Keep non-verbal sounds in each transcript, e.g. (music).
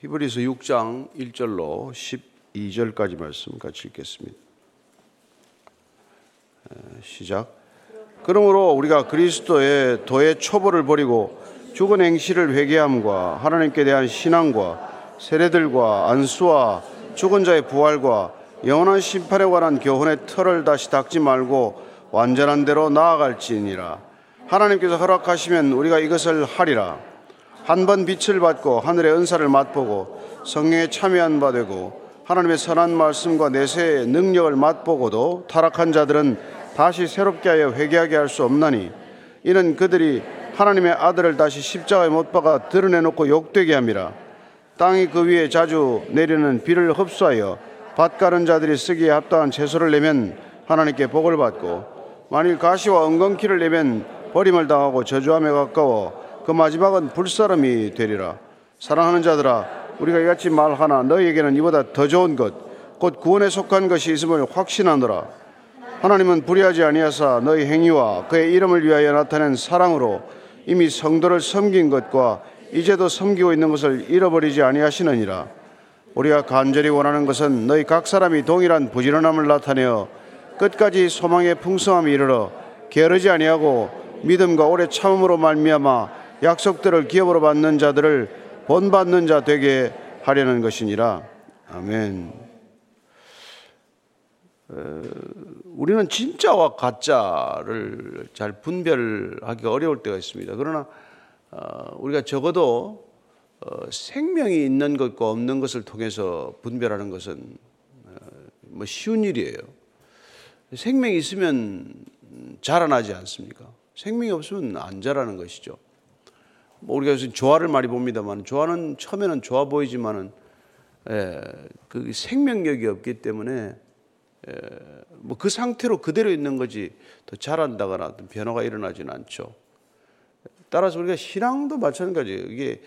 히브리서 6장 1절로 12절까지 말씀 같이 읽겠습니다. 시작. 그러므로 우리가 그리스도의 도의 초보를 버리고 죽은 행실을 회개함과 하나님께 대한 신앙과 세례들과 안수와 죽은 자의 부활과 영원한 심판에 관한 교훈의 틀을 다시 닦지 말고 완전한 대로 나아갈지니라. 하나님께서 허락하시면 우리가 이것을 하리라. 한 번 빛을 받고 하늘의 은사를 맛보고 성령에 참여한 바 되고 하나님의 선한 말씀과 내세의 능력을 맛보고도 타락한 자들은 다시 새롭게 하여 회개하게 할 수 없나니 이는 그들이 하나님의 아들을 다시 십자가에 못 박아 드러내놓고 욕되게 함이라. 땅이 그 위에 자주 내리는 비를 흡수하여 밭 가른 자들이 쓰기에 합당한 채소를 내면 하나님께 복을 받고 만일 가시와 엉겅퀴를 내면 버림을 당하고 저주함에 가까워 그 마지막은 불사름이 되리라. 사랑하는 자들아, 우리가 이같이 말하나 너희에게는 이보다 더 좋은 것, 곧 구원에 속한 것이 있음을 확신하노라. 하나님은 불의하지 아니하사 너희 행위와 그의 이름을 위하여 나타낸 사랑으로 이미 성도를 섬긴 것과 이제도 섬기고 있는 것을 잃어버리지 아니하시느니라. 우리가 간절히 원하는 것은 너희 각 사람이 동일한 부지런함을 나타내어 끝까지 소망의 풍성함에 이르러 게으르지 아니하고 믿음과 오래 참음으로 말미암아 약속들을 기업으로 받는 자들을 본받는 자 되게 하려는 것이니라. 아멘. 어, 우리는 진짜와 가짜를 잘 분별하기가 어려울 때가 있습니다. 그러나 어, 우리가 적어도 어, 생명이 있는 것과 없는 것을 통해서 분별하는 것은 뭐 쉬운 일이에요. 생명이 있으면 자라나지 않습니까? 생명이 없으면 안 자라는 것이죠. 뭐 우리가 요새 조화를 많이 봅니다만 조화는 처음에는 좋아 보이지만은 예, 그 생명력이 없기 때문에 예, 뭐그 상태로 그대로 있는 거지 더 자란다거나 어떤 변화가 일어나지는 않죠. 따라서 우리가 신앙도 마찬가지예요. 이게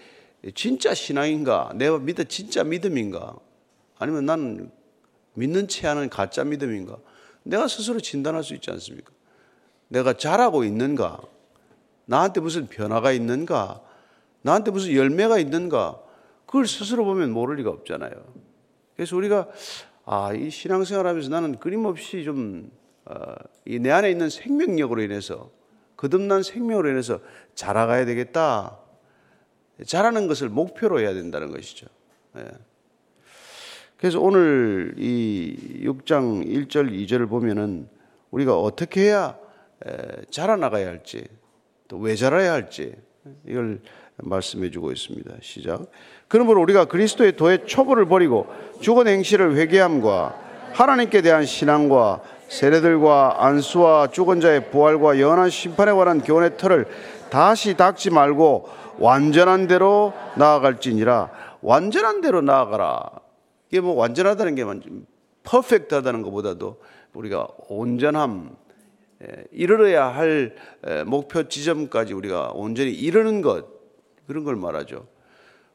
진짜 신앙인가? 내가 믿어 진짜 믿음인가? 아니면 나는 믿는 채 하는 가짜 믿음인가? 내가 스스로 진단할 수 있지 않습니까? 내가 잘하고 있는가? 나한테 무슨 변화가 있는가? 나한테 무슨 열매가 있는가? 그걸 스스로 보면 모를 리가 없잖아요. 그래서 우리가 아, 이 신앙생활 하면서 나는 끊임없이 좀, 어, 이내 안에 있는 생명력으로 인해서, 거듭난 생명으로 인해서 자라가야 되겠다. 자라는 것을 목표로 해야 된다는 것이죠. 예. 그래서 오늘 이 6장 1절, 2절을 보면은 우리가 어떻게 해야 자라나가야 할지, 또 왜 자라야 할지, 이걸 말씀해 주고 있습니다. 시작. 그러므로 우리가 그리스도의 도의 초보를 버리고 죽은 행실을 회개함과 하나님께 대한 신앙과 세례들과 안수와 죽은 자의 부활과 영원한 심판에 관한 교훈의 틀을 다시 닦지 말고 완전한 대로 나아갈지니라 완전한 대로 나아가라. 이게 뭐 완전하다는 게 퍼펙트하다는 것보다도 우리가 온전함 이르러야 할 목표 지점까지 우리가 온전히 이르는 것 그런 걸 말하죠.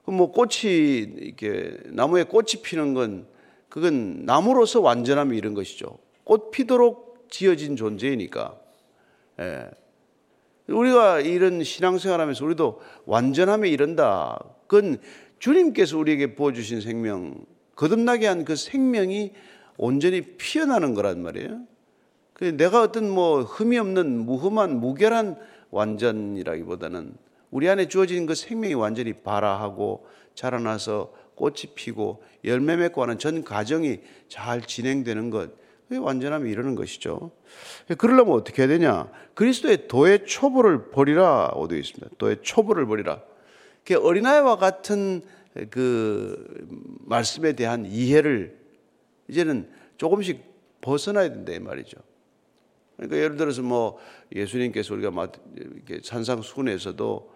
뭐 꽃이 이렇게 나무에 꽃이 피는 건 그건 나무로서 완전함이 이런 것이죠. 꽃 피도록 지어진 존재이니까. 예. 우리가 이런 신앙생활하면서 우리도 완전함에 이른다. 그건 주님께서 우리에게 부어주신 생명, 거듭나게 한 그 생명이 온전히 피어나는 거란 말이에요. 그 내가 어떤 뭐 흠이 없는 무흠한 무결한 완전이라기보다는 우리 안에 주어진 그 생명이 완전히 발화하고 자라나서 꽃이 피고 열매 맺고 하는 전 과정이 잘 진행되는 것. 그게 완전함이 이러는 것이죠. 그러려면 어떻게 해야 되냐? 그리스도의 도의 초보를 버리라. 어디에 있습니다. 도의 초보를 버리라. 어린아이와 같은 그 말씀에 대한 이해를 이제는 조금씩 벗어나야 된다 이 말이죠. 그러니까 예를 들어서 뭐 예수님께서 우리가 산상수훈에서도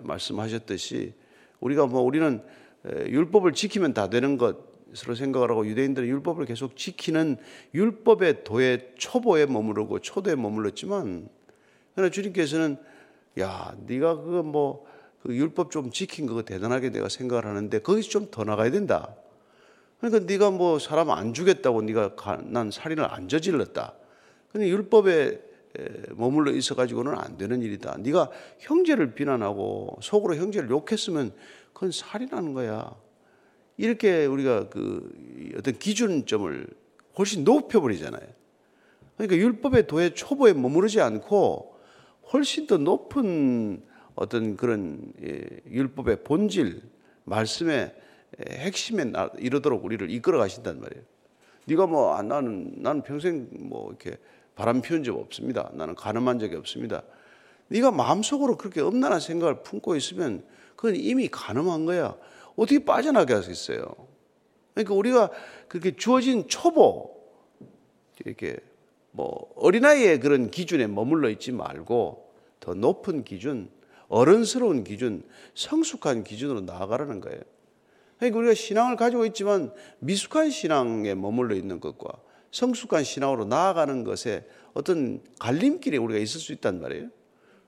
말씀하셨듯이 우리가 뭐 우리는 율법을 지키면 다 되는 것으로 생각을 하고 유대인들은 율법을 계속 지키는 율법의 도의 초보에 머무르고 초도에 머물렀지만 그러나 주님께서는 야 네가 그거 뭐 그 율법 좀 지킨 거 대단하게 내가 생각을 하는데 거기서 좀 더 나가야 된다. 그러니까 네가 뭐 사람 안 죽였다고 네가 난 살인을 안 저질렀다. 근데 율법에 머물러 있어 가지고는 안 되는 일이다. 네가 형제를 비난하고 속으로 형제를 욕했으면 그건 살인하는 거야. 이렇게 우리가 그 어떤 기준점을 훨씬 높여 버리잖아요. 그러니까 율법의 도에 초보에 머무르지 않고 훨씬 더 높은 어떤 그런 예, 율법의 본질, 말씀의 핵심에 이르도록 우리를 이끌어 가신단 말이에요. 네가 뭐 아, 나는 나는 평생 뭐 이렇게 바람 피운 적 없습니다. 나는 가늠한 적이 없습니다. 네가 마음속으로 그렇게 엄난한 생각을 품고 있으면 그건 이미 가늠한 거야. 어떻게 빠져나게 하겠어요? 그러니까 우리가 그렇게 주어진 초보 이렇게 뭐 어린아이의 그런 기준에 머물러 있지 말고 더 높은 기준, 어른스러운 기준, 성숙한 기준으로 나아가라는 거예요. 그러니까 우리가 신앙을 가지고 있지만 미숙한 신앙에 머물러 있는 것과 성숙한 신앙으로 나아가는 것에 어떤 갈림길에 우리가 있을 수 있단 말이에요.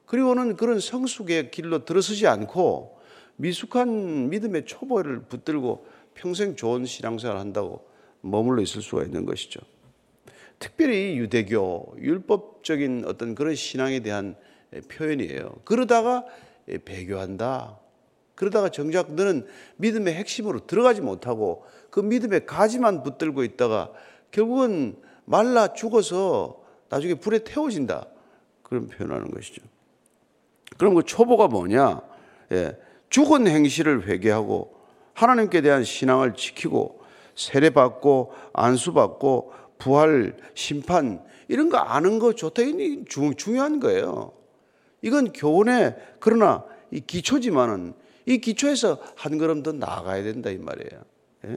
그리고는 그런 성숙의 길로 들어서지 않고 미숙한 믿음의 초보를 붙들고 평생 좋은 신앙생활 한다고 머물러 있을 수가 있는 것이죠. 특별히 유대교, 율법적인 어떤 그런 신앙에 대한 표현이에요. 그러다가 배교한다. 그러다가 정작 너는 믿음의 핵심으로 들어가지 못하고 그 믿음의 가지만 붙들고 있다가 결국은 말라 죽어서 나중에 불에 태워진다. 그런 표현하는 것이죠. 그럼 그 초보가 뭐냐? 예, 죽은 행실을 회개하고 하나님께 대한 신앙을 지키고 세례받고 안수받고 부활, 심판 이런 거 아는 거 좋다. 이 중요한 거예요. 이건 교훈에 그러나 이 기초지만은 이 기초에서 한 걸음 더 나아가야 된다 이 말이에요. 예?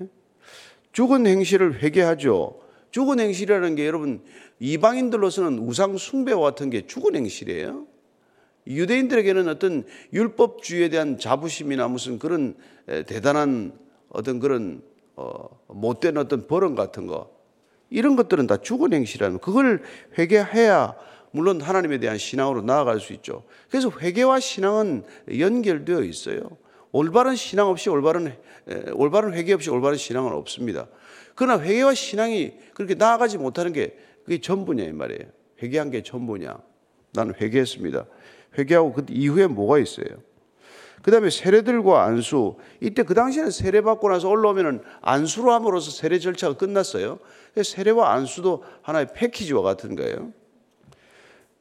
죽은 행실을 회개하죠. 죽은 행실이라는 게 여러분 이방인들로서는 우상 숭배와 같은 게 죽은 행실이에요. 유대인들에게는 어떤 율법주의에 대한 자부심이나 무슨 그런 대단한 어떤 그런 어, 못된 어떤 버릇 같은 거 이런 것들은 다 죽은 행실이라는 그걸 회개해야 물론 하나님에 대한 신앙으로 나아갈 수 있죠. 그래서 회개와 신앙은 연결되어 있어요. 올바른 신앙 없이 올바른 올바른 회개 없이 올바른 신앙은 없습니다. 그러나 회개와 신앙이 그렇게 나아가지 못하는 게 그게 전부냐 이 말이에요. 회개한 게 전부냐? 나는 회개했습니다. 회개하고 그 이후에 뭐가 있어요? 그 다음에 세례들과 안수. 이때 그 당시에는 세례 받고 나서 올라오면은 안수로 함으로써 세례 절차가 끝났어요. 세례와 안수도 하나의 패키지와 같은 거예요.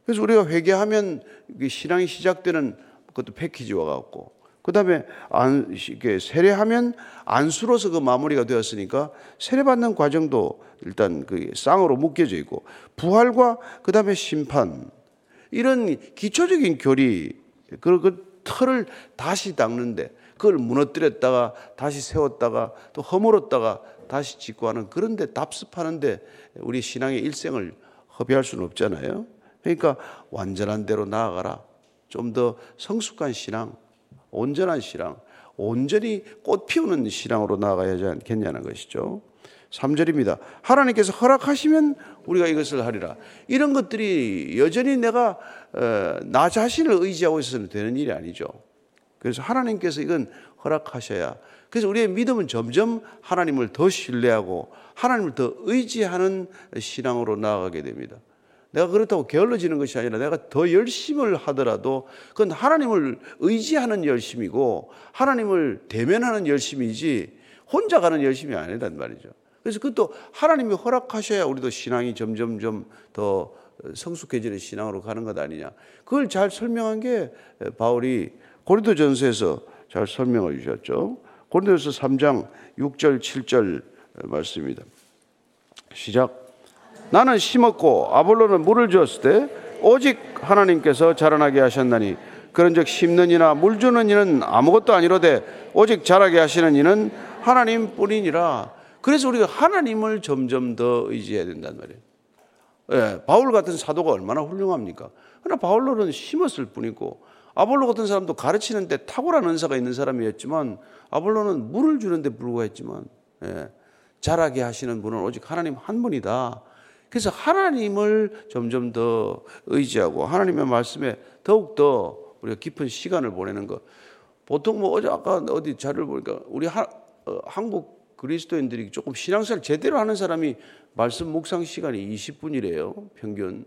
그래서 우리가 회개하면 신앙이 시작되는 그것도 패키지와 같고, 그 다음에 안, 세례하면 안수로서 그 마무리가 되었으니까 세례받는 과정도 일단 그 쌍으로 묶여져 있고, 부활과 그 다음에 심판, 이런 기초적인 교리, 그, 그 틀을 다시 닦는데, 그걸 무너뜨렸다가 다시 세웠다가 또 허물었다가 다시 짓고 하는 그런데 답습하는데 우리 신앙의 일생을 허비할 수는 없잖아요. 그러니까 완전한 대로 나아가라. 좀 더 성숙한 신앙, 온전한 신앙, 온전히 꽃 피우는 신앙으로 나아가야 하지 않겠냐는 것이죠. 3절입니다. 하나님께서 허락하시면 우리가 이것을 하리라. 이런 것들이 여전히 내가 어, 나 자신을 의지하고 있어서는 되는 일이 아니죠. 그래서 하나님께서 이건 허락하셔야. 그래서 우리의 믿음은 점점 하나님을 더 신뢰하고 하나님을 더 의지하는 신앙으로 나아가게 됩니다. 내가 그렇다고 게을러지는 것이 아니라 내가 더 열심을 하더라도 그건 하나님을 의지하는 열심이고 하나님을 대면하는 열심이지 혼자 가는 열심이 아니란 말이죠. 그래서 그것도 하나님이 허락하셔야 우리도 신앙이 점점점 더 성숙해지는 신앙으로 가는 것 아니냐. 그걸 잘 설명한 게 바울이 고린도전서에서 잘 설명해 주셨죠. 고린도전서 3장 6절 7절 말씀입니다. 시작. 나는 심었고 아볼로는 물을 주었을 때 오직 하나님께서 자라나게 하셨나니 그런즉 심는 이나 물 주는 이는 아무것도 아니로되 오직 자라게 하시는 이는 하나님뿐이니라. 그래서 우리가 하나님을 점점 더 의지해야 된단 말이에요. 예, 바울 같은 사도가 얼마나 훌륭합니까? 그러나 바울로는 심었을 뿐이고 아볼로 같은 사람도 가르치는데 탁월한 은사가 있는 사람이었지만 아볼로는 물을 주는데 불구했지만 예, 자라게 하시는 분은 오직 하나님 한 분이다. 그래서 하나님을 점점 더 의지하고 하나님의 말씀에 더욱 더 우리가 깊은 시간을 보내는 것. 보통 뭐 어제 아까 어디 자료를 보니까 우리 하, 어, 한국 그리스도인들이 조금 신앙생활 제대로 하는 사람이 말씀 묵상 시간이 20분이래요. 평균.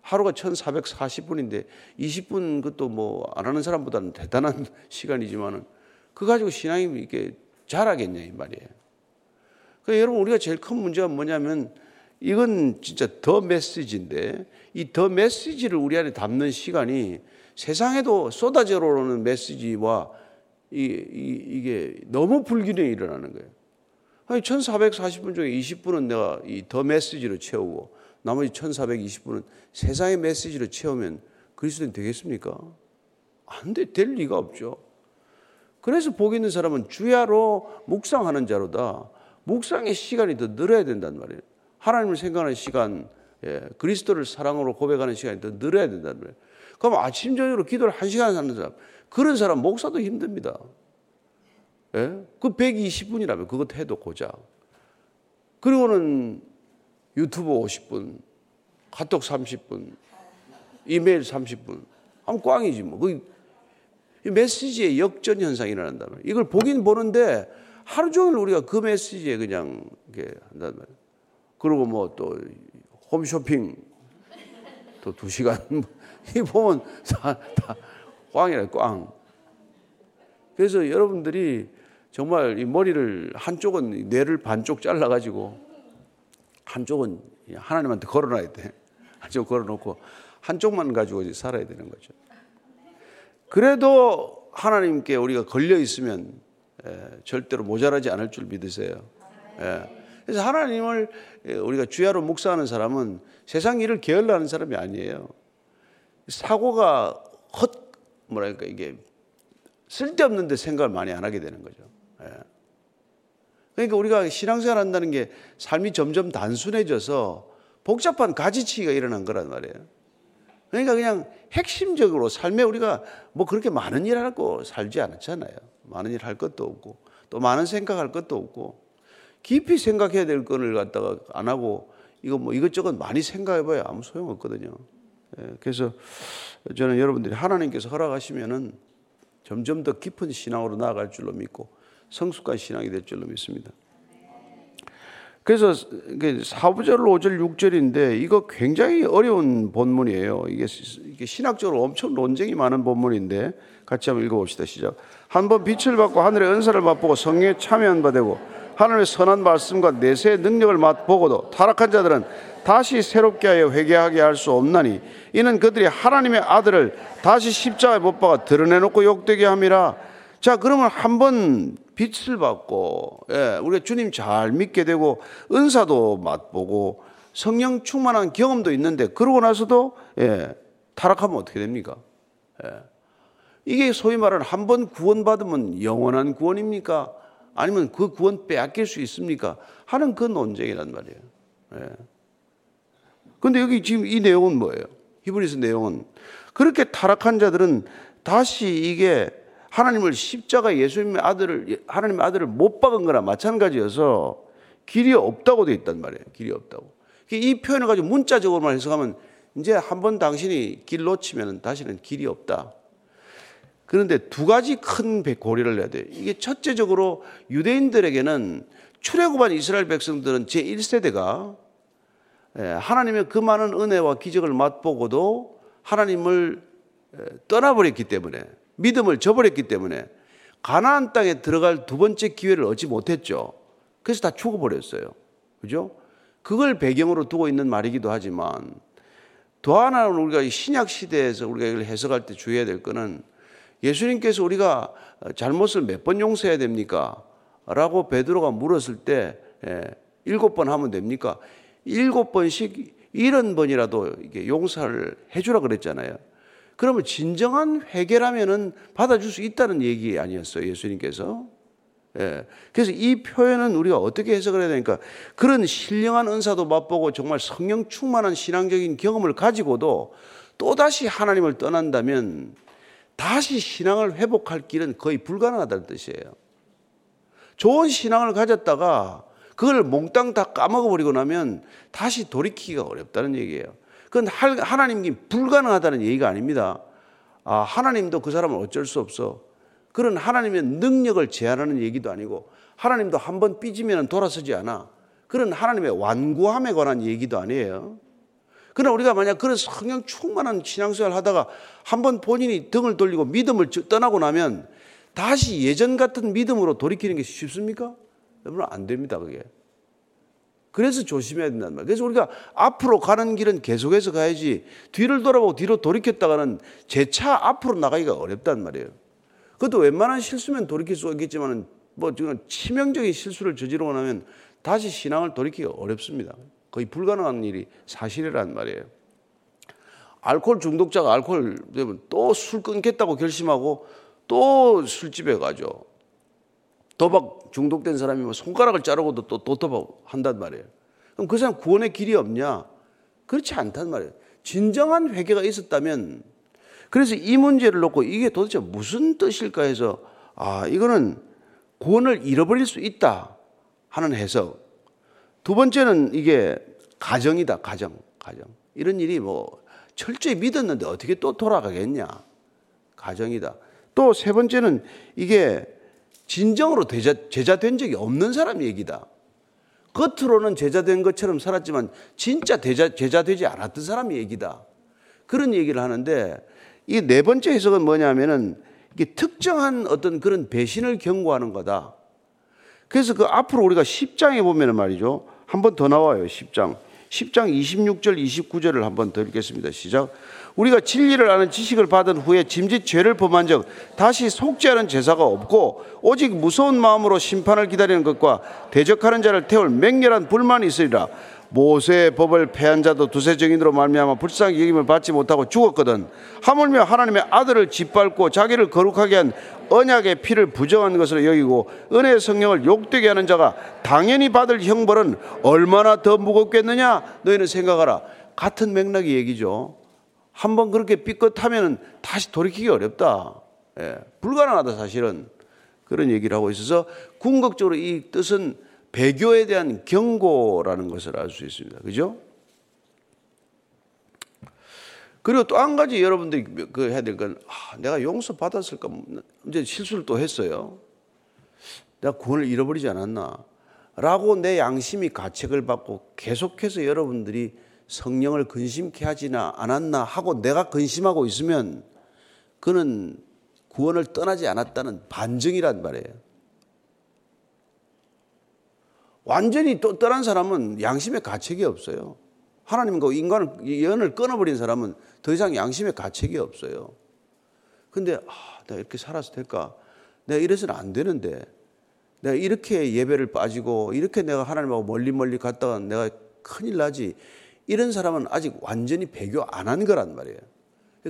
하루가 1440분인데 20분 그것도 뭐 안 하는 사람보다는 대단한 (laughs) 시간이지만은 그 가지고 신앙이 이게 잘하겠냐 이 말이에요. 그 여러분 우리가 제일 큰 문제가 뭐냐면 이건 진짜 더 메시지인데 이 더 메시지를 우리 안에 담는 시간이 세상에도 쏟아져 오르는 메시지와 이, 이, 이게 너무 불균형이 일어나는 거예요. 아니, 1440분 중에 20분은 내가 이 더 메시지로 채우고 나머지 1420분은 세상의 메시지로 채우면 그리스도인 되겠습니까? 안 돼, 될 리가 없죠. 그래서 복 있는 사람은 주야로 묵상하는 자로다. 묵상의 시간이 더 늘어야 된단 말이에요. 하나님을 생각하는 시간, 예, 그리스도를 사랑으로 고백하는 시간이 더 늘어야 된단 말이에요. 그럼 아침, 저녁으로 기도를 한 시간 하는 사람, 그런 사람 목사도 힘듭니다. 예? 그 120분이라면 그것 해도 고작. 그리고는 유튜브 50분, 카톡 30분, 이메일 30분. 하면 꽝이지 뭐. 그 메시지의 역전 현상이 말이에요. 이걸 보긴 보는데 하루 종일 우리가 그 메시지에 그냥 이렇게 한단 말이에요. 그리고 뭐 또 홈쇼핑 또 두 시간 (laughs) 이 보면 다, 다 꽝이래 꽝. 그래서 여러분들이 정말 이 머리를 한쪽은 뇌를 반쪽 잘라 가지고 한쪽은 하나님한테 걸어놔야 돼. 한쪽 걸어놓고 한쪽만 가지고 살아야 되는 거죠. 그래도 하나님께 우리가 걸려 있으면 예, 절대로 모자라지 않을 줄 믿으세요. 예. 그래서 하나님을 우리가 주야로 묵상하는 사람은 세상 일을 게을러하는 사람이 아니에요. 사고가 헛 뭐랄까 이게 쓸데없는데 생각을 많이 안 하게 되는 거죠. 예. 그러니까 우리가 신앙생활 한다는 게 삶이 점점 단순해져서 복잡한 가지치기가 일어난 거란 말이에요. 그러니까 그냥 핵심적으로 삶에 우리가 뭐 그렇게 많은 일 하고 살지 않았잖아요. 많은 일 할 것도 없고 또 많은 생각할 것도 없고 깊이 생각해야 될 거를 갖다가 안 하고 이거 뭐 이것저것 많이 생각해봐야 아무 소용 없거든요. 예, 그래서 저는 여러분들이 하나님께서 허락하시면은 점점 더 깊은 신앙으로 나아갈 줄로 믿고 성숙한 신앙이 될 줄로 믿습니다. 그래서 4부절, 5절, 6절인데 이거 굉장히 어려운 본문이에요. 이게, 신학적으로 엄청 논쟁이 많은 본문인데 같이 한번 읽어봅시다. 시작. 한 번 빛을 받고 하늘의 은사를 맛보고 성령에 참여한 바 되고 하나님의 선한 말씀과 내세의 능력을 맛보고도 타락한 자들은 다시 새롭게 하여 회개하게 할 수 없나니 이는 그들이 하나님의 아들을 다시 십자가에 못 박아 드러내놓고 욕되게 함이라. 자, 그러면 한 번 빛을 받고, 예, 우리가 주님 잘 믿게 되고, 은사도 맛보고, 성령 충만한 경험도 있는데, 그러고 나서도, 예, 타락하면 어떻게 됩니까? 예. 이게 소위 말하는 한 번 구원받으면 영원한 구원입니까? 아니면 그 구원 빼앗길 수 있습니까? 하는 그 논쟁이란 말이에요. 예. 근데 여기 지금 이 내용은 뭐예요? 히브리서 내용은 그렇게 타락한 자들은 다시 이게 하나님을 십자가 예수님의 아들을 하나님의 아들을 못 박은 거나 마찬가지여서 길이 없다고 돼 있단 말이에요. 길이 없다고. 이 표현을 가지고 문자적으로만 해석하면 이제 한 번 당신이 길 놓치면 다시는 길이 없다. 그런데 두 가지 큰 고리를 내야 돼요. 이게 첫째적으로 유대인들에게는 출애굽한 이스라엘 백성들은 제 1세대가 예, 하나님의 그 많은 은혜와 기적을 맛보고도 하나님을 떠나버렸기 때문에 믿음을 저버렸기 때문에 가나안 땅에 들어갈 두 번째 기회를 얻지 못했죠. 그래서 다 죽어버렸어요. 그죠? 그걸 배경으로 두고 있는 말이기도 하지만 또 하나는 우리가 신약 시대에서 우리가 이걸 해석할 때 주의해야 될 거는 예수님께서 우리가 잘못을 몇 번 용서해야 됩니까? 라고 베드로가 물었을 때 예, 일곱 번 하면 됩니까? 일곱 번씩 일흔 번이라도 용서를 해주라 그랬잖아요. 그러면 진정한 회개라면은 받아줄 수 있다는 얘기 아니었어요, 예수님께서. 예. 그래서 이 표현은 우리가 어떻게 해석을 해야 되니까 그런 신령한 은사도 맛보고 정말 성령 충만한 신앙적인 경험을 가지고도 또다시 하나님을 떠난다면 다시 신앙을 회복할 길은 거의 불가능하다는 뜻이에요. 좋은 신앙을 가졌다가 그걸 몽땅 다 까먹어버리고 나면 다시 돌이키기가 어렵다는 얘기예요. 그건 하나님이 불가능하다는 얘기가 아닙니다. 아, 하나님도 그 사람을 어쩔 수 없어. 그런 하나님의 능력을 제한하는 얘기도 아니고 하나님도 한 번 삐지면 돌아서지 않아. 그런 하나님의 완고함에 관한 얘기도 아니에요. 그러나 우리가 만약 그런 성령 충만한 신앙생활 하다가 한번 본인이 등을 돌리고 믿음을 떠나고 나면 다시 예전 같은 믿음으로 돌이키는 게 쉽습니까? 여러분 안 됩니다 그게. 그래서 조심해야 된단 말이에요. 그래서 우리가 앞으로 가는 길은 계속해서 가야지 뒤를 돌아보고 뒤로 돌이켰다가는 재차 앞으로 나가기가 어렵단 말이에요. 그것도 웬만한 실수면 돌이킬 수 있겠지만 뭐 지금 치명적인 실수를 저지르고 나면 다시 신앙을 돌이키기가 어렵습니다. 거의 불가능한 일이 사실이란 말이에요. 알코올 중독자가 알코올 되면 또 술 끊겠다고 결심하고 또 술집에 가죠. 도박 중독된 사람이 뭐 손가락을 자르고도 또, 또 도박 한단 말이에요. 그럼 그 사람 구원의 길이 없냐? 그렇지 않단 말이에요. 진정한 회개가 있었다면 그래서 이 문제를 놓고 이게 도대체 무슨 뜻일까 해서 아, 이거는 구원을 잃어버릴 수 있다 하는 해석. 두 번째는 이게 가정이다, 가정, 가정. 이런 일이 뭐 철저히 믿었는데 어떻게 또 돌아가겠냐? 가정이다. 또 세 번째는 이게 진정으로 제자, 제자 된 적이 없는 사람 얘기다. 겉으로는 제자 된 것처럼 살았지만 진짜 제자, 제자 되지 않았던 사람 얘기다. 그런 얘기를 하는데 이 네 번째 해석은 뭐냐면은 이게 특정한 어떤 그런 배신을 경고하는 거다. 그래서 그 앞으로 우리가 10장에 보면은 말이죠. 한 번 더 나와요. 10장. 10장 26절 29절을 한 번 더 읽겠습니다. 시작. 우리가 진리를 아는 지식을 받은 후에 짐짓 죄를 범한 적 다시 속죄하는 제사가 없고 오직 무서운 마음으로 심판을 기다리는 것과 대적하는 자를 태울 맹렬한 불만이 있으리라. 모세의 법을 폐한 자도 두세 정인으로 말미암아 불쌍히 여김을 받지 못하고 죽었거든. 하물며 하나님의 아들을 짓밟고 자기를 거룩하게 한 언약의 피를 부정한 것으로 여기고 은혜의 성령을 욕되게 하는 자가 당연히 받을 형벌은 얼마나 더 무겁겠느냐? 너희는 생각하라. 같은 맥락의 얘기죠. 한번 그렇게 삐끗하면 다시 돌이키기 어렵다. 예, 불가능하다 사실은 그런 얘기를 하고 있어서 궁극적으로 이 뜻은 배교에 대한 경고라는 것을 알 수 있습니다. 그죠? 그리고 또 한 가지 여러분들이 그 해야 될 건, 아, 내가 용서 받았을까? 이제 실수를 또 했어요. 내가 구원을 잃어버리지 않았나? 라고 내 양심이 가책을 받고 계속해서 여러분들이 성령을 근심케 하지나 않았나 하고 내가 근심하고 있으면 그는 구원을 떠나지 않았다는 반증이란 말이에요. 완전히 또 떠난 사람은 양심의 가책이 없어요. 하나님과 인간을 연을 끊어버린 사람은 더 이상 양심의 가책이 없어요. 근데 아, 내가 이렇게 살아서 될까? 내가 이래서는 안 되는데 내가 이렇게 예배를 빠지고 이렇게 내가 하나님하고 멀리 멀리 갔다가 내가 큰일 나지. 이런 사람은 아직 완전히 배교 안 한 거란 말이에요.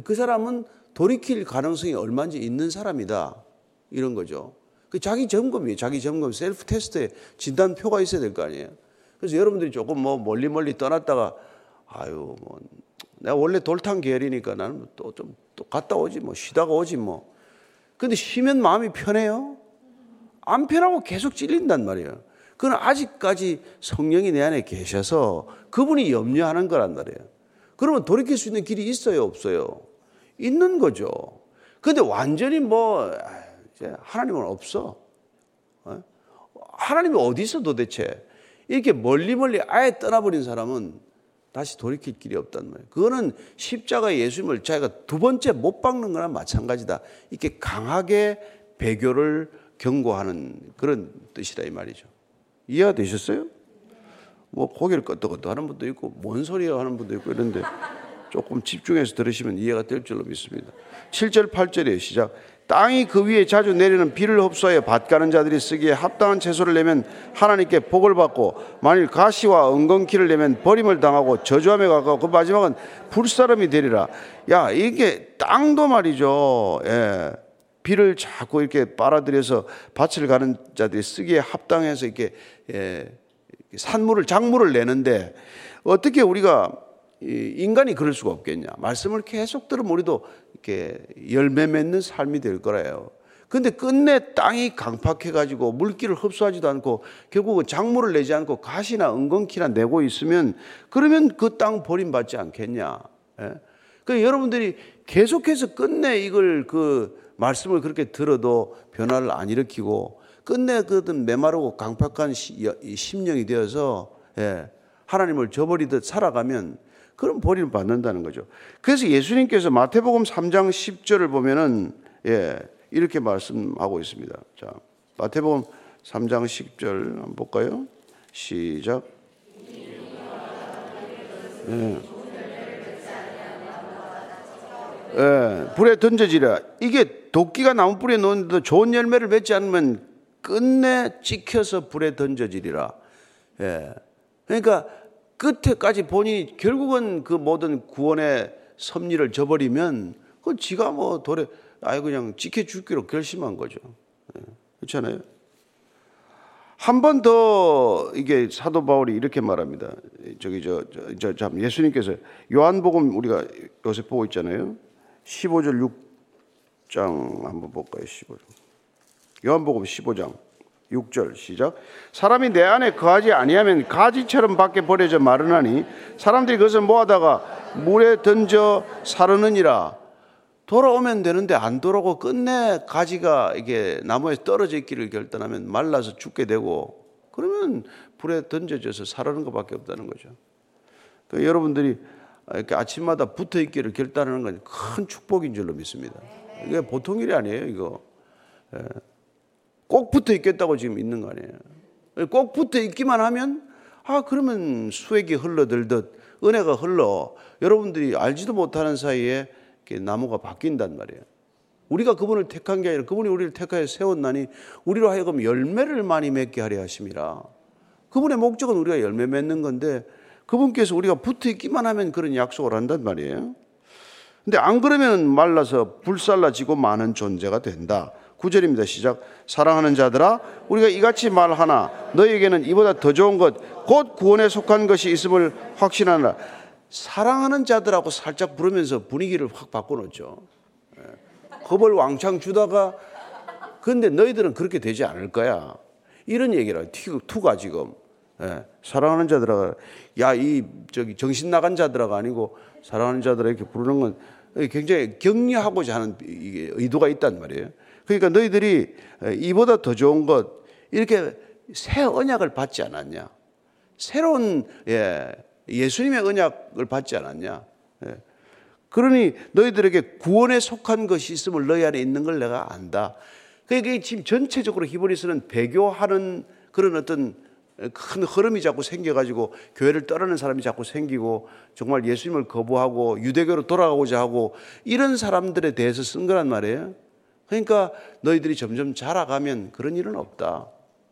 그 사람은 돌이킬 가능성이 얼마인지 있는 사람이다. 이런 거죠. 그 자기 점검이에요. 자기 점검, 셀프 테스트에 진단표가 있어야 될 거 아니에요. 그래서 여러분들이 조금 뭐 멀리 멀리 떠났다가 아유 뭐 내가 원래 돌탕 계열이니까 나는 또좀또 갔다 오지 뭐 쉬다가 오지 뭐. 근데 쉬면 마음이 편해요. 안 편하고 계속 찔린단 말이에요. 그건 아직까지 성령이 내 안에 계셔서 그분이 염려하는 거란 말이에요. 그러면 돌이킬 수 있는 길이 있어요, 없어요? 있는 거죠. 근데 완전히 뭐, 하나님은 없어. 어? 하나님이 어디 있어 도대체? 이렇게 멀리 멀리 아예 떠나버린 사람은 다시 돌이킬 길이 없단 말이에요. 그거는 십자가 예수님을 자기가 두 번째 못 박는 거나 마찬가지다. 이렇게 강하게 배교를 경고하는 그런 뜻이다 이 말이죠. 이해가 되셨어요? 뭐 고개를 끄덕끄덕 하는 분도 있고 뭔 소리야 하는 분도 있고 이런데 조금 집중해서 들으시면 이해가 될 줄로 믿습니다. 7절 8절에 시작. 땅이 그 위에 자주 내리는 비를 흡수하여 밭가는 자들이 쓰기에 합당한 채소를 내면 하나님께 복을 받고 만일 가시와 엉겅퀴를 내면 버림을 당하고 저주함에 가까워 그 마지막은 불사름이 되리라. 야 이게 땅도 말이죠. 예. 비를 자꾸 이렇게 빨아들여서 밭을 가는 자들이 쓰기에 합당해서 이렇게 예, 산물을 작물을 내는데 어떻게 우리가 인간이 그럴 수가 없겠냐? 말씀을 계속 들으면 우리도 이렇게 열매 맺는 삶이 될 거라요. 근데 끝내 땅이 강팍해 가지고 물기를 흡수하지도 않고 결국은 작물을 내지 않고 가시나 은건키나 내고 있으면 그러면 그 땅 버림받지 않겠냐? 예? 그 여러분들이 계속해서 끝내 이걸 그 말씀을 그렇게 들어도 변화를 안 일으키고 끝내 그든 메마르고 강팍한 심령이 되어서 예, 하나님을 저버리듯 살아가면 그런 버림을 받는다는 거죠. 그래서 예수님께서 마태복음 3장 10절을 보면은 예, 이렇게 말씀하고 있습니다. 자, 마태복음 3장 10절 한번 볼까요? 시작. 예. 예, 불에 던져지라. 이게 도끼가 나무 뿌리에 놓는데도 좋은 열매를 맺지 않으면 끝내 찍혀서 불에 던져지리라. 예. 그러니까 끝에까지 본인이 결국은 그 모든 구원의 섭리를 저버리면 그 지가 뭐 돌에 아예 그냥 지켜 죽기로 결심한 거죠. 예. 그렇잖아요. 한 번 더 이게 사도 바울이 이렇게 말합니다. 저기 저저참 예수님께서 요한복음 우리가 요새 보고 있잖아요. 15절 6장 한번 볼까요? 15절. 요한복음 15장 6절 시작. 사람이 내 안에 거하지 아니하면 가지처럼 밖에 버려져 마르나니 사람들이 그것을 모아다가 물에 던져 사르느니라. 돌아오면 되는데 안 돌아오고 끝내 가지가 이게 나무에 떨어져 있기를 결단하면 말라서 죽게 되고 그러면 불에 던져져서 사르는 것밖에 없다는 거죠. 그러니까 여러분들이 이렇게 아침마다 붙어 있기를 결단하는 건 큰 축복인 줄로 믿습니다. 이게 보통 일이 아니에요, 이거. 예. 꼭 붙어 있겠다고 지금 있는 거 아니에요. 꼭 붙어 있기만 하면 아 그러면 수액이 흘러들듯 은혜가 흘러 여러분들이 알지도 못하는 사이에 나무가 바뀐단 말이에요. 우리가 그분을 택한 게 아니라 그분이 우리를 택하여 세웠나니 우리로 하여금 열매를 많이 맺게 하려 하심이라. 그분의 목적은 우리가 열매 맺는 건데 그분께서 우리가 붙어 있기만 하면 그런 약속을 한단 말이에요. 근데 안 그러면 말라서 불살라지고 많은 존재가 된다. 구절입니다. 시작. 사랑하는 자들아, 우리가 이같이 말하나 너에게는 이보다 더 좋은 것, 곧 구원에 속한 것이 있음을 확신하라. 사랑하는 자들하고 살짝 부르면서 분위기를 확 바꿔놓죠. 예. 겁을 왕창 주다가, 근데 너희들은 그렇게 되지 않을 거야. 이런 얘기라. 투가 지금. 예, 사랑하는 자들아, 야, 이, 저기, 정신 나간 자들아가 아니고, 사랑하는 자들아 이렇게 부르는 건 굉장히 격려하고자 하는 의도가 있단 말이에요. 그러니까 너희들이 이보다 더 좋은 것, 이렇게 새 언약을 받지 않았냐? 새로운, 예, 예수님의 언약을 받지 않았냐? 예. 그러니 너희들에게 구원에 속한 것이 있음을 너희 안에 있는 걸 내가 안다. 그러니까 지금 전체적으로 히브리서는 배교하는 그런 어떤 큰 흐름이 자꾸 생겨가지고 교회를 떠나는 사람이 자꾸 생기고 정말 예수님을 거부하고 유대교로 돌아가고자 하고 이런 사람들에 대해서 쓴 거란 말이에요. 그러니까 너희들이 점점 자라가면 그런 일은 없다.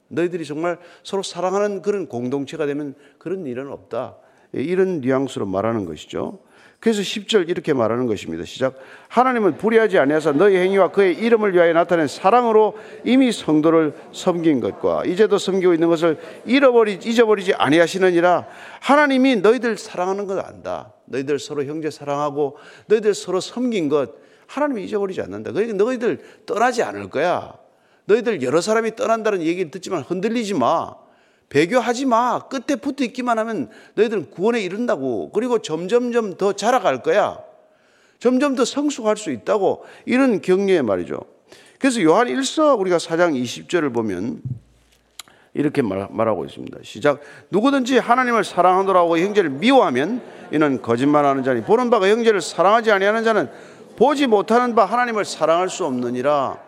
너희들이 정말 서로 사랑하는 그런 공동체가 되면 그런 일은 없다. 이런 뉘앙스로 말하는 것이죠. 그래서 10절 이렇게 말하는 것입니다. 시작. 하나님은 불의하지 아니하사 너희 행위와 그의 이름을 위하여 나타낸 사랑으로 이미 성도를 섬긴 것과 이제도 섬기고 있는 것을 잃어버리 잊어버리지 아니하시느니라. 하나님이 너희들 사랑하는 것 안다. 너희들 서로 형제 사랑하고 너희들 서로 섬긴 것 하나님이 잊어버리지 않는다. 그러니까 너희들 떠나지 않을 거야. 너희들 여러 사람이 떠난다는 얘기를 듣지만 흔들리지 마. 배교하지 마. 끝에 붙어 있기만 하면 너희들은 구원에 이른다고. 그리고 점점점 더 자라갈 거야. 점점 더 성숙할 수 있다고. 이런 격려의 말이죠. 그래서 요한 1서 우리가 4장 20절을 보면 이렇게 말하고 있습니다. 시작. 누구든지 하나님을 사랑하노라고 형제를 미워하면 이는 거짓말하는 자니 보는 바가 형제를 사랑하지 아니하는 자는 보지 못하는 바 하나님을 사랑할 수 없느니라.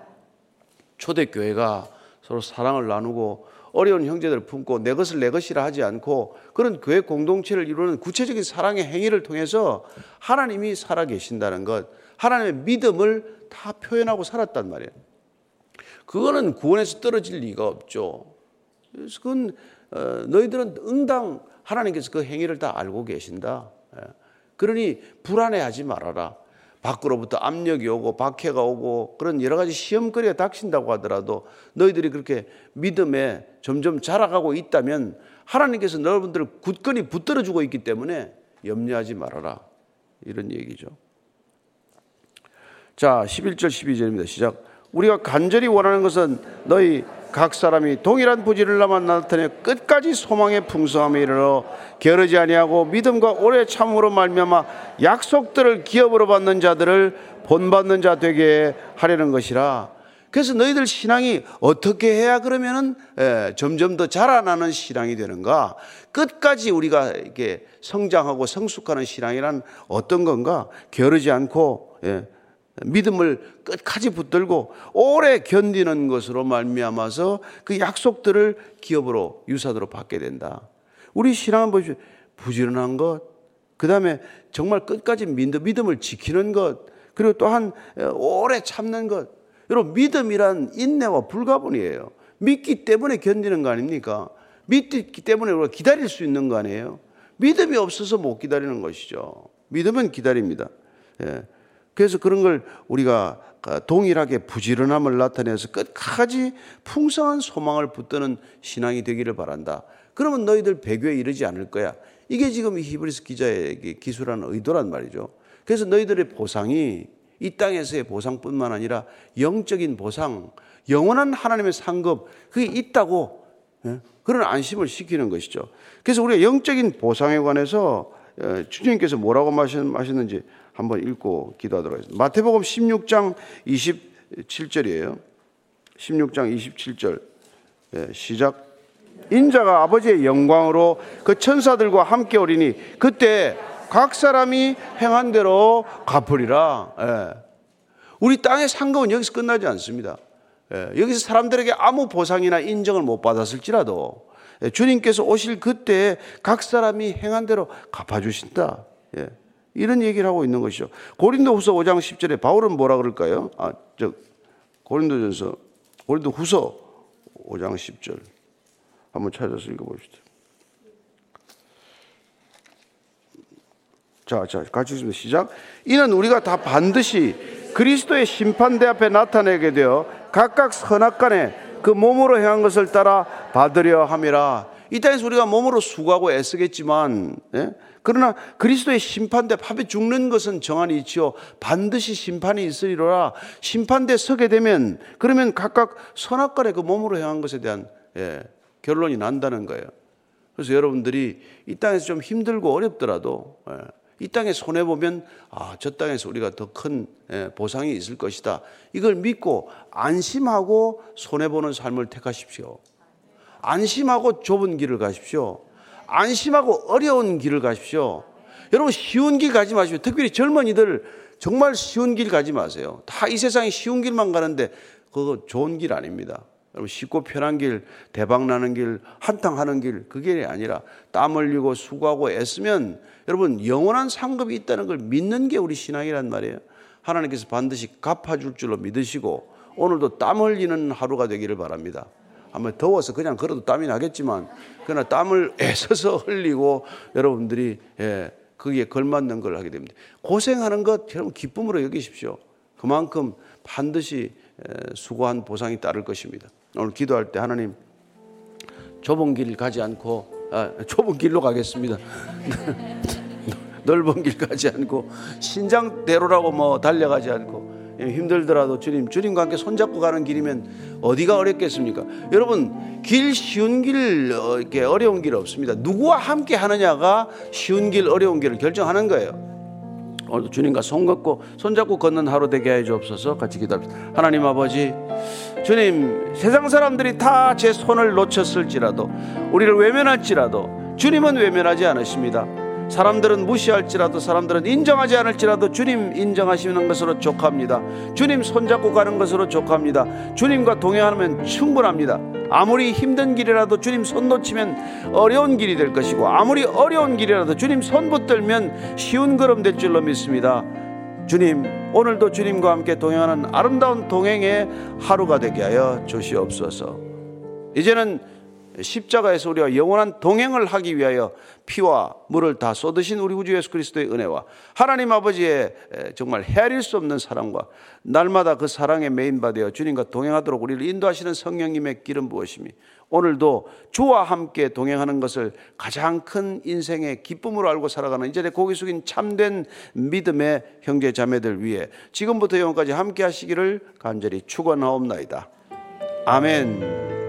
초대교회가 서로 사랑을 나누고 어려운 형제들을 품고 내 것을 내 것이라 하지 않고 그런 교회 공동체를 이루는 구체적인 사랑의 행위를 통해서 하나님이 살아 계신다는 것, 하나님의 믿음을 다 표현하고 살았단 말이에요. 그거는 구원에서 떨어질 리가 없죠. 그래서 그건 어, 너희들은 응당 하나님께서 그 행위를 다 알고 계신다. 예. 그러니 불안해하지 말아라. 밖으로부터 압력이 오고 박해가 오고 그런 여러 가지 시험거리가 닥친다고 하더라도 너희들이 그렇게 믿음에 점점 자라가고 있다면 하나님께서 여러분들을 굳건히 붙들어 주고 있기 때문에 염려하지 말아라. 이런 얘기죠. 자, 11절 12절입니다. 시작. 우리가 간절히 원하는 것은 너희 각 사람이 동일한 부지를 남아 나타내 끝까지 소망의 풍성함에 이르러 게으르지 아니하고 믿음과 오래 참으로 말미암아 약속들을 기업으로 받는 자들을 본받는 자 되게 하려는 것이라. 그래서 너희들 신앙이 어떻게 해야 그러면은 예, 점점 더 자라나는 신앙이 되는가? 끝까지 우리가 이렇게 성장하고 성숙하는 신앙이란 어떤 건가? 게으르지 않고 예, 믿음을 끝까지 붙들고 오래 견디는 것으로 말미암아서 그 약속들을 기업으로 유산으로 받게 된다. 우리 신앙은 보십시오. 부지런한 것, 그 다음에 정말 끝까지 믿음 을 지키는 것, 그리고 또한 오래 참는 것. 여러분, 믿음이란 인내와 불가분이에요. 믿기 때문에 견디는 거 아닙니까? 믿기 때문에 우리가 기다릴 수 있는 거 아니에요? 믿음이 없어서 못 기다리는 것이죠. 믿음은 기다립니다. 예. 그래서 그런 걸 우리가 동일하게 부지런함을 나타내서 끝까지 풍성한 소망을 붙드는 신앙이 되기를 바란다. 그러면 너희들 배교에 이르지 않을 거야. 이게 지금 히브리스 기자에게 기술하는 의도란 말이죠. 그래서 너희들의 보상이 이 땅에서의 보상뿐만 아니라 영적인 보상, 영원한 하나님의 상급 그게 있다고 예? 그런 안심을 시키는 것이죠. 그래서 우리가 영적인 보상에 관해서 어, 주님께서 뭐라고 말씀하셨는지 한번 읽고 기도하도록 하겠습니다. 마태복음 16장 27절이에요. 16장 27절 예, 시작. 인자가 아버지의 영광으로 그 천사들과 함께 오리니 그때 각 사람이 행한 대로 갚으리라. 예. 우리 땅의 상급은 여기서 끝나지 않습니다. 예. 여기서 사람들에게 아무 보상이나 인정을 못 받았을지라도 예. 주님께서 오실 그때 각 사람이 행한 대로 갚아주신다. 예. 이런 얘기를 하고 있는 것이죠. 고린도 후서 5장 10절에 바울은 뭐라 그럴까요? 아, 저, 고린도전서, 고린도 후서 5장 10절. 한번 찾아서 읽어 봅시다. 자, 자, 같이 읽습니다. 시작. 이는 우리가 다 반드시 그리스도의 심판대 앞에 나타내게 되어 각각 선악 간에 그 몸으로 행한 것을 따라 받으려 함이라. 이 땅에서 우리가 몸으로 수고하고 애쓰겠지만, 예? 그러나 그리스도의 심판대 앞에 죽는 것은 정한이 있지요. 반드시 심판이 있으리라. 심판대 서게 되면 그러면 각각 선악간에 그 몸으로 행한 것에 대한 예, 결론이 난다는 거예요. 그래서 여러분들이 이 땅에서 좀 힘들고 어렵더라도 예, 이 땅에 손해 보면 아, 저 땅에서 우리가 더큰 예, 보상이 있을 것이다. 이걸 믿고 안심하고 손해 보는 삶을 택하십시오. 안심하고 좁은 길을 가십시오. 안심하고 어려운 길을 가십시오. 여러분 쉬운 길 가지 마시고 특별히 젊은이들 정말 쉬운 길 가지 마세요. 다 이 세상에 쉬운 길만 가는데 그거 좋은 길 아닙니다. 여러분 쉽고 편한 길, 대박 나는 길, 한탕 하는 길, 그 길이 아니라 땀 흘리고 수고하고 애쓰면 여러분 영원한 상급이 있다는 걸 믿는 게 우리 신앙이란 말이에요. 하나님께서 반드시 갚아줄 줄로 믿으시고 오늘도 땀 흘리는 하루가 되기를 바랍니다. 아마 더워서 그냥 걸어도 땀이 나겠지만 그러나 땀을 애써서 흘리고 여러분들이 예, 거기에 걸맞는 걸 하게 됩니다. 고생하는 것 여러분 기쁨으로 여기십시오. 그만큼 반드시 수고한 보상이 따를 것입니다. 오늘 기도할 때 하나님 좁은 길 가지 않고 아, 좁은 길로 가겠습니다. (laughs) 넓은 길 가지 않고 신장대로라고 뭐 달려가지 않고 힘들더라도 주님 주님과 함께 손잡고 가는 길이면 어디가 어렵겠습니까? 여러분 길 쉬운 길 어, 이렇게 어려운 길 없습니다. 누구와 함께 하느냐가 쉬운 길 어려운 길을 결정하는 거예요. 오늘도 주님과 손 걷고 손잡고 걷는 하루 되게 해 주옵소서 같이 기도합시다. 하나님 아버지 주님 세상 사람들이 다 제 손을 놓쳤을지라도 우리를 외면할지라도 주님은 외면하지 않으십니다. 사람들은 무시할지라도 사람들은 인정하지 않을지라도 주님 인정하시는 것으로 족합니다. 주님 손잡고 가는 것으로 족합니다. 주님과 동행하면 충분합니다. 아무리 힘든 길이라도 주님 손 놓치면 어려운 길이 될 것이고 아무리 어려운 길이라도 주님 손 붙들면 쉬운 걸음 될 줄로 믿습니다. 주님 오늘도 주님과 함께 동행하는 아름다운 동행의 하루가 되게 하여 주시옵소서. 이제는 십자가에서 우리와 영원한 동행을 하기 위하여 피와 물을 다 쏟으신 우리 구주 예수 그리스도의 은혜와 하나님 아버지의 정말 헤아릴 수 없는 사랑과 날마다 그 사랑에 메인받아 주님과 동행하도록 우리를 인도하시는 성령님의 기름 부으심이 오늘도 주와 함께 동행하는 것을 가장 큰 인생의 기쁨으로 알고 살아가는 이전에 고기 숙인 참된 믿음의 형제 자매들 위해 지금부터 영원까지 함께 하시기를 간절히 축원하옵나이다. 아멘.